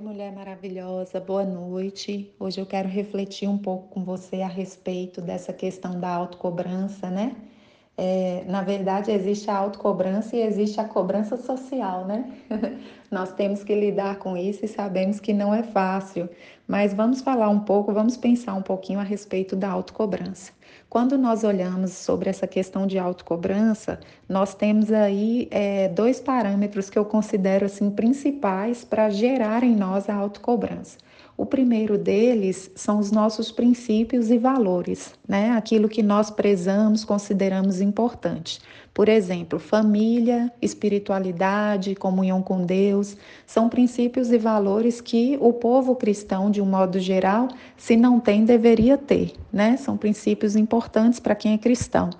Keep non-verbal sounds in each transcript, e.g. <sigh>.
Oi, mulher maravilhosa, boa noite. Hoje eu quero refletir um pouco com você a respeito dessa questão da autocobrança, né? É, na verdade, existe a autocobrança e existe a cobrança social, né? <laughs> Nós temos que lidar com isso e sabemos que não é fácil, mas vamos falar um pouco, vamos pensar um pouquinho a respeito da autocobrança. Quando nós olhamos sobre essa questão de autocobrança, nós temos aí é, dois parâmetros que eu considero assim principais para gerar em nós a autocobrança. O primeiro deles são os nossos princípios e valores, né? Aquilo que nós prezamos, consideramos importante. Por exemplo, família, espiritualidade, comunhão com Deus, são princípios e valores que o povo cristão, de um modo geral, se não tem, deveria ter, né? São princípios importantes para quem é cristão.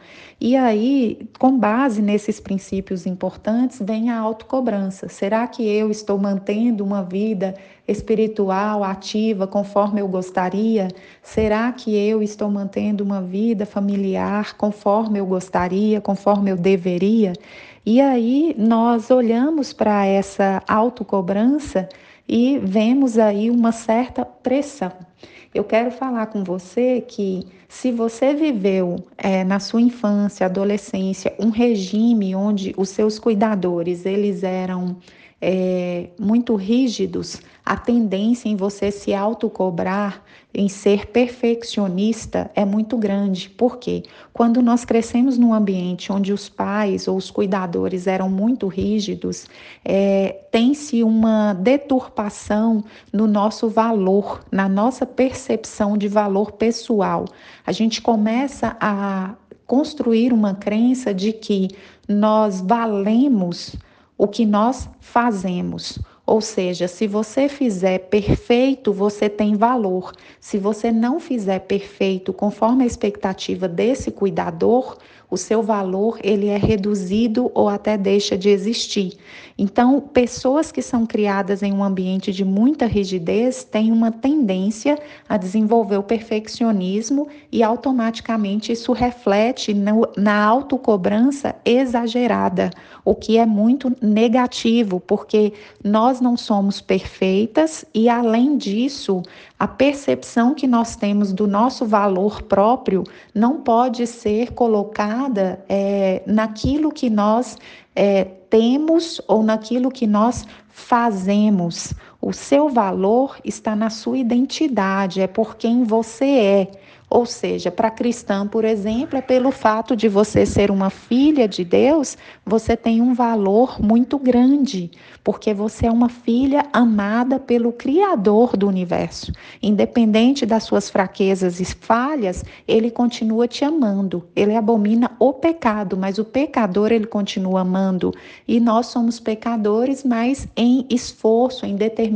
E aí, com base nesses princípios importantes, vem a autocobrança. Será que eu estou mantendo uma vida espiritual ativa conforme eu gostaria? Será que eu estou mantendo uma vida familiar conforme eu gostaria, conforme eu deveria? E aí nós olhamos para essa autocobrança e vemos aí uma certa pressão. Eu quero falar com você que se você viveu é, na sua infância, adolescência, um regime onde os seus cuidadores eles eram é, muito rígidos, a tendência em você se autocobrar, em ser perfeccionista é muito grande. Por quê? Quando nós crescemos num ambiente onde os pais ou os cuidadores eram muito rígidos, é, tem-se uma deturpação no nosso valor, na nossa percepção de valor pessoal. A gente começa a construir uma crença de que nós valemos o que nós fazemos. Ou seja, se você fizer perfeito, você tem valor. Se você não fizer perfeito conforme a expectativa desse cuidador, o seu valor ele é reduzido ou até deixa de existir. Então, pessoas que são criadas em um ambiente de muita rigidez têm uma tendência a desenvolver o perfeccionismo e automaticamente isso reflete no, na autocobrança exagerada, o que é muito negativo, porque nós não somos perfeitas e além disso, a percepção que nós temos do nosso valor próprio não pode ser colocada é, naquilo que nós é, temos ou naquilo que nós fazemos. O seu valor está na sua identidade, é por quem você é. Ou seja, para cristã, por exemplo, é pelo fato de você ser uma filha de Deus, você tem um valor muito grande, porque você é uma filha amada pelo Criador do universo. Independente das suas fraquezas e falhas, ele continua te amando. Ele abomina o pecado, mas o pecador ele continua amando. E nós somos pecadores, mas em esforço, em determinação,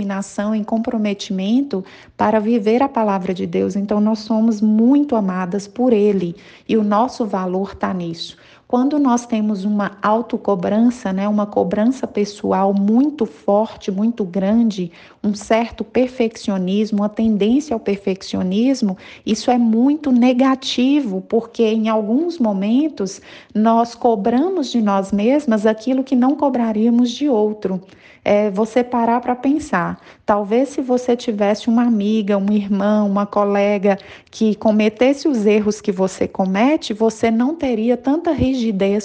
em comprometimento para viver a palavra de Deus. Então nós somos muito amadas por Ele e o nosso valor está nisso. Quando nós temos uma autocobrança, né, uma cobrança pessoal muito forte, muito grande, um certo perfeccionismo, uma tendência ao perfeccionismo, isso é muito negativo, porque em alguns momentos nós cobramos de nós mesmas aquilo que não cobraríamos de outro. É você parar para pensar. Talvez se você tivesse uma amiga, um irmão, uma colega que cometesse os erros que você comete, você não teria tanta rigidez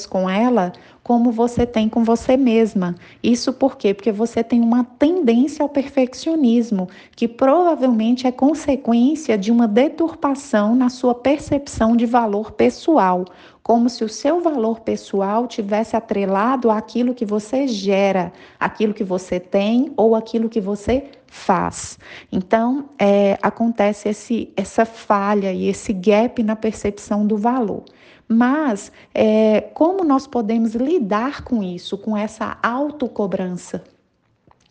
com ela como você tem com você mesma. Isso por quê? Porque você tem uma tendência ao perfeccionismo, que provavelmente é consequência de uma deturpação na sua percepção de valor pessoal, como se o seu valor pessoal tivesse atrelado àquilo que você gera, aquilo que você tem ou aquilo que você faz. Então, é, acontece esse, essa falha e esse gap na percepção do valor. Mas é, como nós podemos lidar com isso, com essa autocobrança?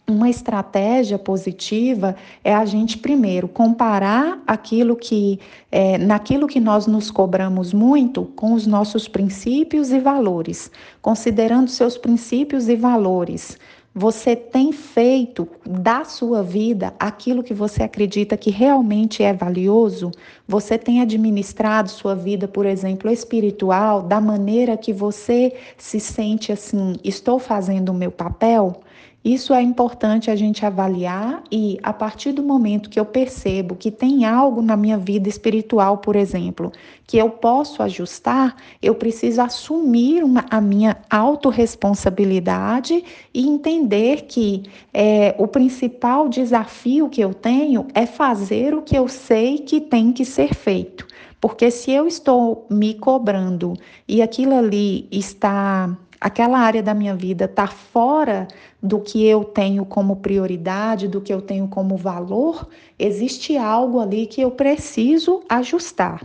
Uma estratégia positiva é a gente primeiro comparar aquilo que é, naquilo que nós nos cobramos muito com os nossos princípios e valores, considerando seus princípios e valores. Você tem feito da sua vida aquilo que você acredita que realmente é valioso? Você tem administrado sua vida, por exemplo, espiritual, da maneira que você se sente assim: estou fazendo o meu papel? Isso é importante a gente avaliar e a partir do momento que eu percebo que tem algo na minha vida espiritual, por exemplo, que eu posso ajustar, eu preciso assumir uma, a minha autorresponsabilidade e entender que é, o principal desafio que eu tenho é fazer o que eu sei que tem que ser feito. Porque se eu estou me cobrando e aquilo ali está aquela área da minha vida está fora do que eu tenho como prioridade, do que eu tenho como valor, existe algo ali que eu preciso ajustar.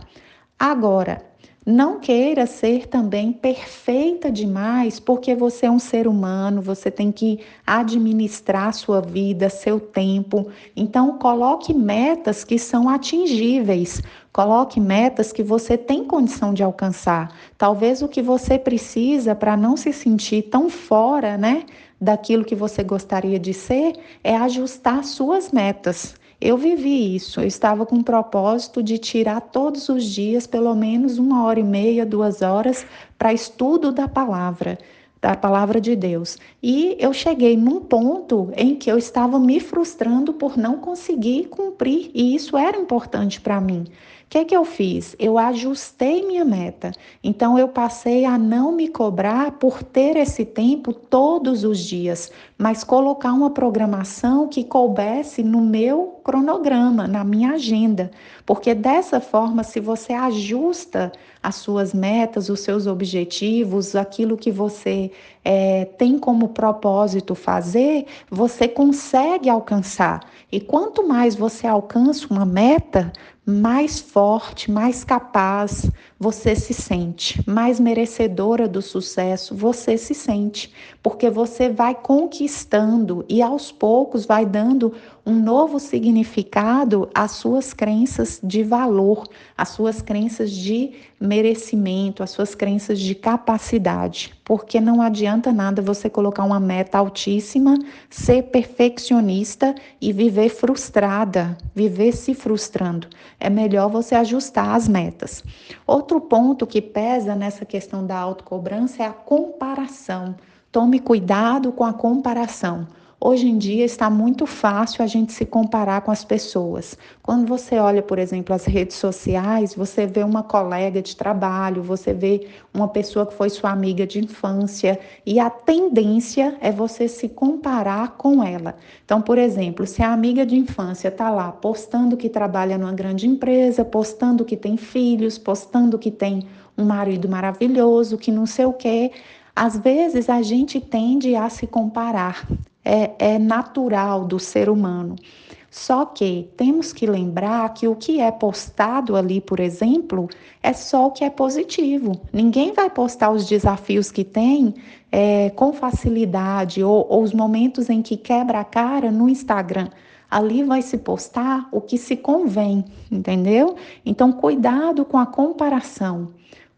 Agora, não queira ser também perfeita demais, porque você é um ser humano, você tem que administrar sua vida, seu tempo. Então, coloque metas que são atingíveis. Coloque metas que você tem condição de alcançar. Talvez o que você precisa para não se sentir tão fora, né, daquilo que você gostaria de ser, é ajustar suas metas. Eu vivi isso. Eu estava com o propósito de tirar todos os dias pelo menos uma hora e meia, duas horas para estudo da palavra da palavra de Deus. E eu cheguei num ponto em que eu estava me frustrando por não conseguir cumprir, e isso era importante para mim que, que eu fiz? Eu ajustei minha meta. Então, eu passei a não me cobrar por ter esse tempo todos os dias, mas colocar uma programação que coubesse no meu cronograma, na minha agenda. Porque dessa forma, se você ajusta as suas metas, os seus objetivos, aquilo que você é, tem como propósito fazer, você consegue alcançar. E quanto mais você alcança uma meta, mais forte, mais capaz você se sente, mais merecedora do sucesso você se sente, porque você vai conquistando e aos poucos vai dando um novo significado às suas crenças de valor, às suas crenças de merecimento, às suas crenças de capacidade. Porque não adianta nada você colocar uma meta altíssima, ser perfeccionista e viver frustrada, viver se frustrando. É melhor você ajustar as metas. Outro ponto que pesa nessa questão da autocobrança é a comparação. Tome cuidado com a comparação. Hoje em dia está muito fácil a gente se comparar com as pessoas. Quando você olha, por exemplo, as redes sociais, você vê uma colega de trabalho, você vê uma pessoa que foi sua amiga de infância e a tendência é você se comparar com ela. Então, por exemplo, se a amiga de infância está lá postando que trabalha numa grande empresa, postando que tem filhos, postando que tem um marido maravilhoso, que não sei o quê, às vezes a gente tende a se comparar é, é natural do ser humano. Só que temos que lembrar que o que é postado ali, por exemplo, é só o que é positivo. Ninguém vai postar os desafios que tem é, com facilidade ou, ou os momentos em que quebra a cara no Instagram. Ali vai se postar o que se convém, entendeu? Então, cuidado com a comparação.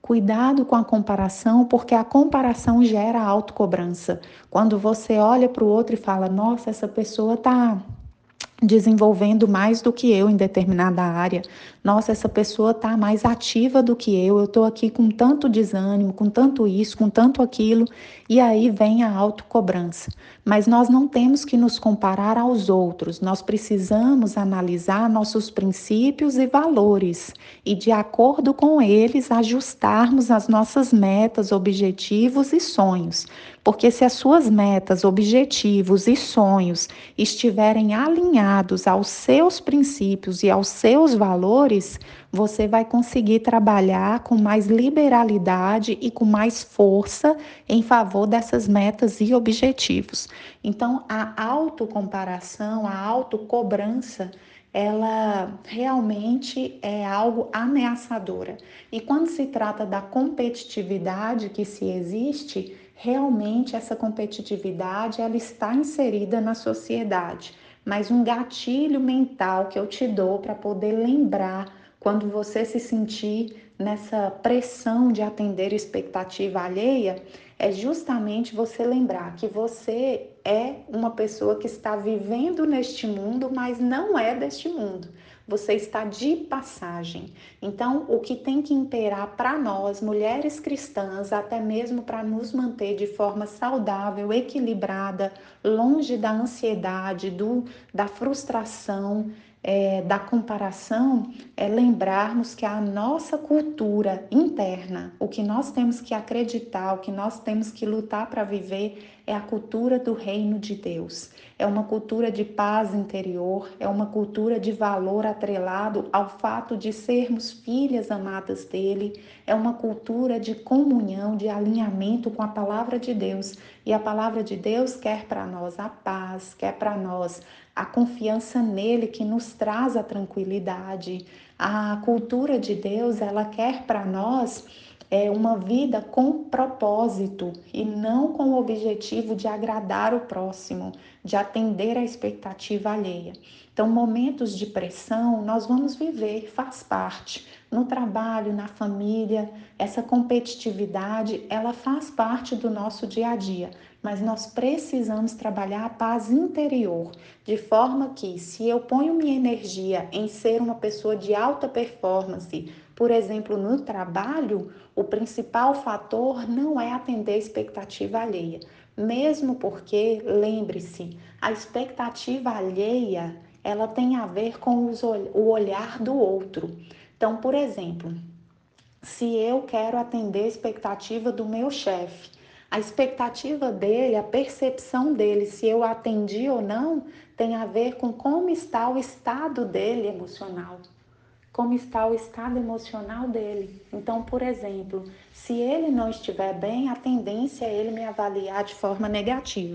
Cuidado com a comparação, porque a comparação gera autocobrança. Quando você olha para o outro e fala: Nossa, essa pessoa está desenvolvendo mais do que eu em determinada área. Nossa, essa pessoa está mais ativa do que eu. Eu estou aqui com tanto desânimo, com tanto isso, com tanto aquilo, e aí vem a autocobrança. Mas nós não temos que nos comparar aos outros. Nós precisamos analisar nossos princípios e valores e de acordo com eles ajustarmos as nossas metas, objetivos e sonhos. Porque se as suas metas, objetivos e sonhos estiverem alinhados aos seus princípios e aos seus valores, você vai conseguir trabalhar com mais liberalidade e com mais força em favor dessas metas e objetivos. Então, a autocomparação, a autocobrança, ela realmente é algo ameaçadora. E quando se trata da competitividade que se existe, realmente essa competitividade ela está inserida na sociedade, mas um gatilho mental que eu te dou para poder lembrar quando você se sentir nessa pressão de atender expectativa alheia é justamente você lembrar que você é uma pessoa que está vivendo neste mundo, mas não é deste mundo. Você está de passagem. Então, o que tem que imperar para nós, mulheres cristãs, até mesmo para nos manter de forma saudável, equilibrada, longe da ansiedade, do, da frustração, é, da comparação é lembrarmos que a nossa cultura interna, o que nós temos que acreditar, o que nós temos que lutar para viver, é a cultura do reino de Deus. É uma cultura de paz interior, é uma cultura de valor atrelado ao fato de sermos filhas amadas dele, é uma cultura de comunhão, de alinhamento com a palavra de Deus. E a palavra de Deus quer para nós a paz, quer para nós a confiança nele que nos traz a tranquilidade. A cultura de Deus, ela quer para nós é uma vida com propósito e não com o objetivo de agradar o próximo, de atender à expectativa alheia. Então, momentos de pressão nós vamos viver, faz parte. No trabalho, na família, essa competitividade, ela faz parte do nosso dia a dia, mas nós precisamos trabalhar a paz interior, de forma que se eu ponho minha energia em ser uma pessoa de alta performance, por exemplo, no trabalho, o principal fator não é atender a expectativa alheia, mesmo porque, lembre-se, a expectativa alheia ela tem a ver com os, o olhar do outro. Então, por exemplo, se eu quero atender a expectativa do meu chefe, a expectativa dele, a percepção dele, se eu atendi ou não, tem a ver com como está o estado dele emocional como está o estado emocional dele. Então, por exemplo, se ele não estiver bem, a tendência é ele me avaliar de forma negativa.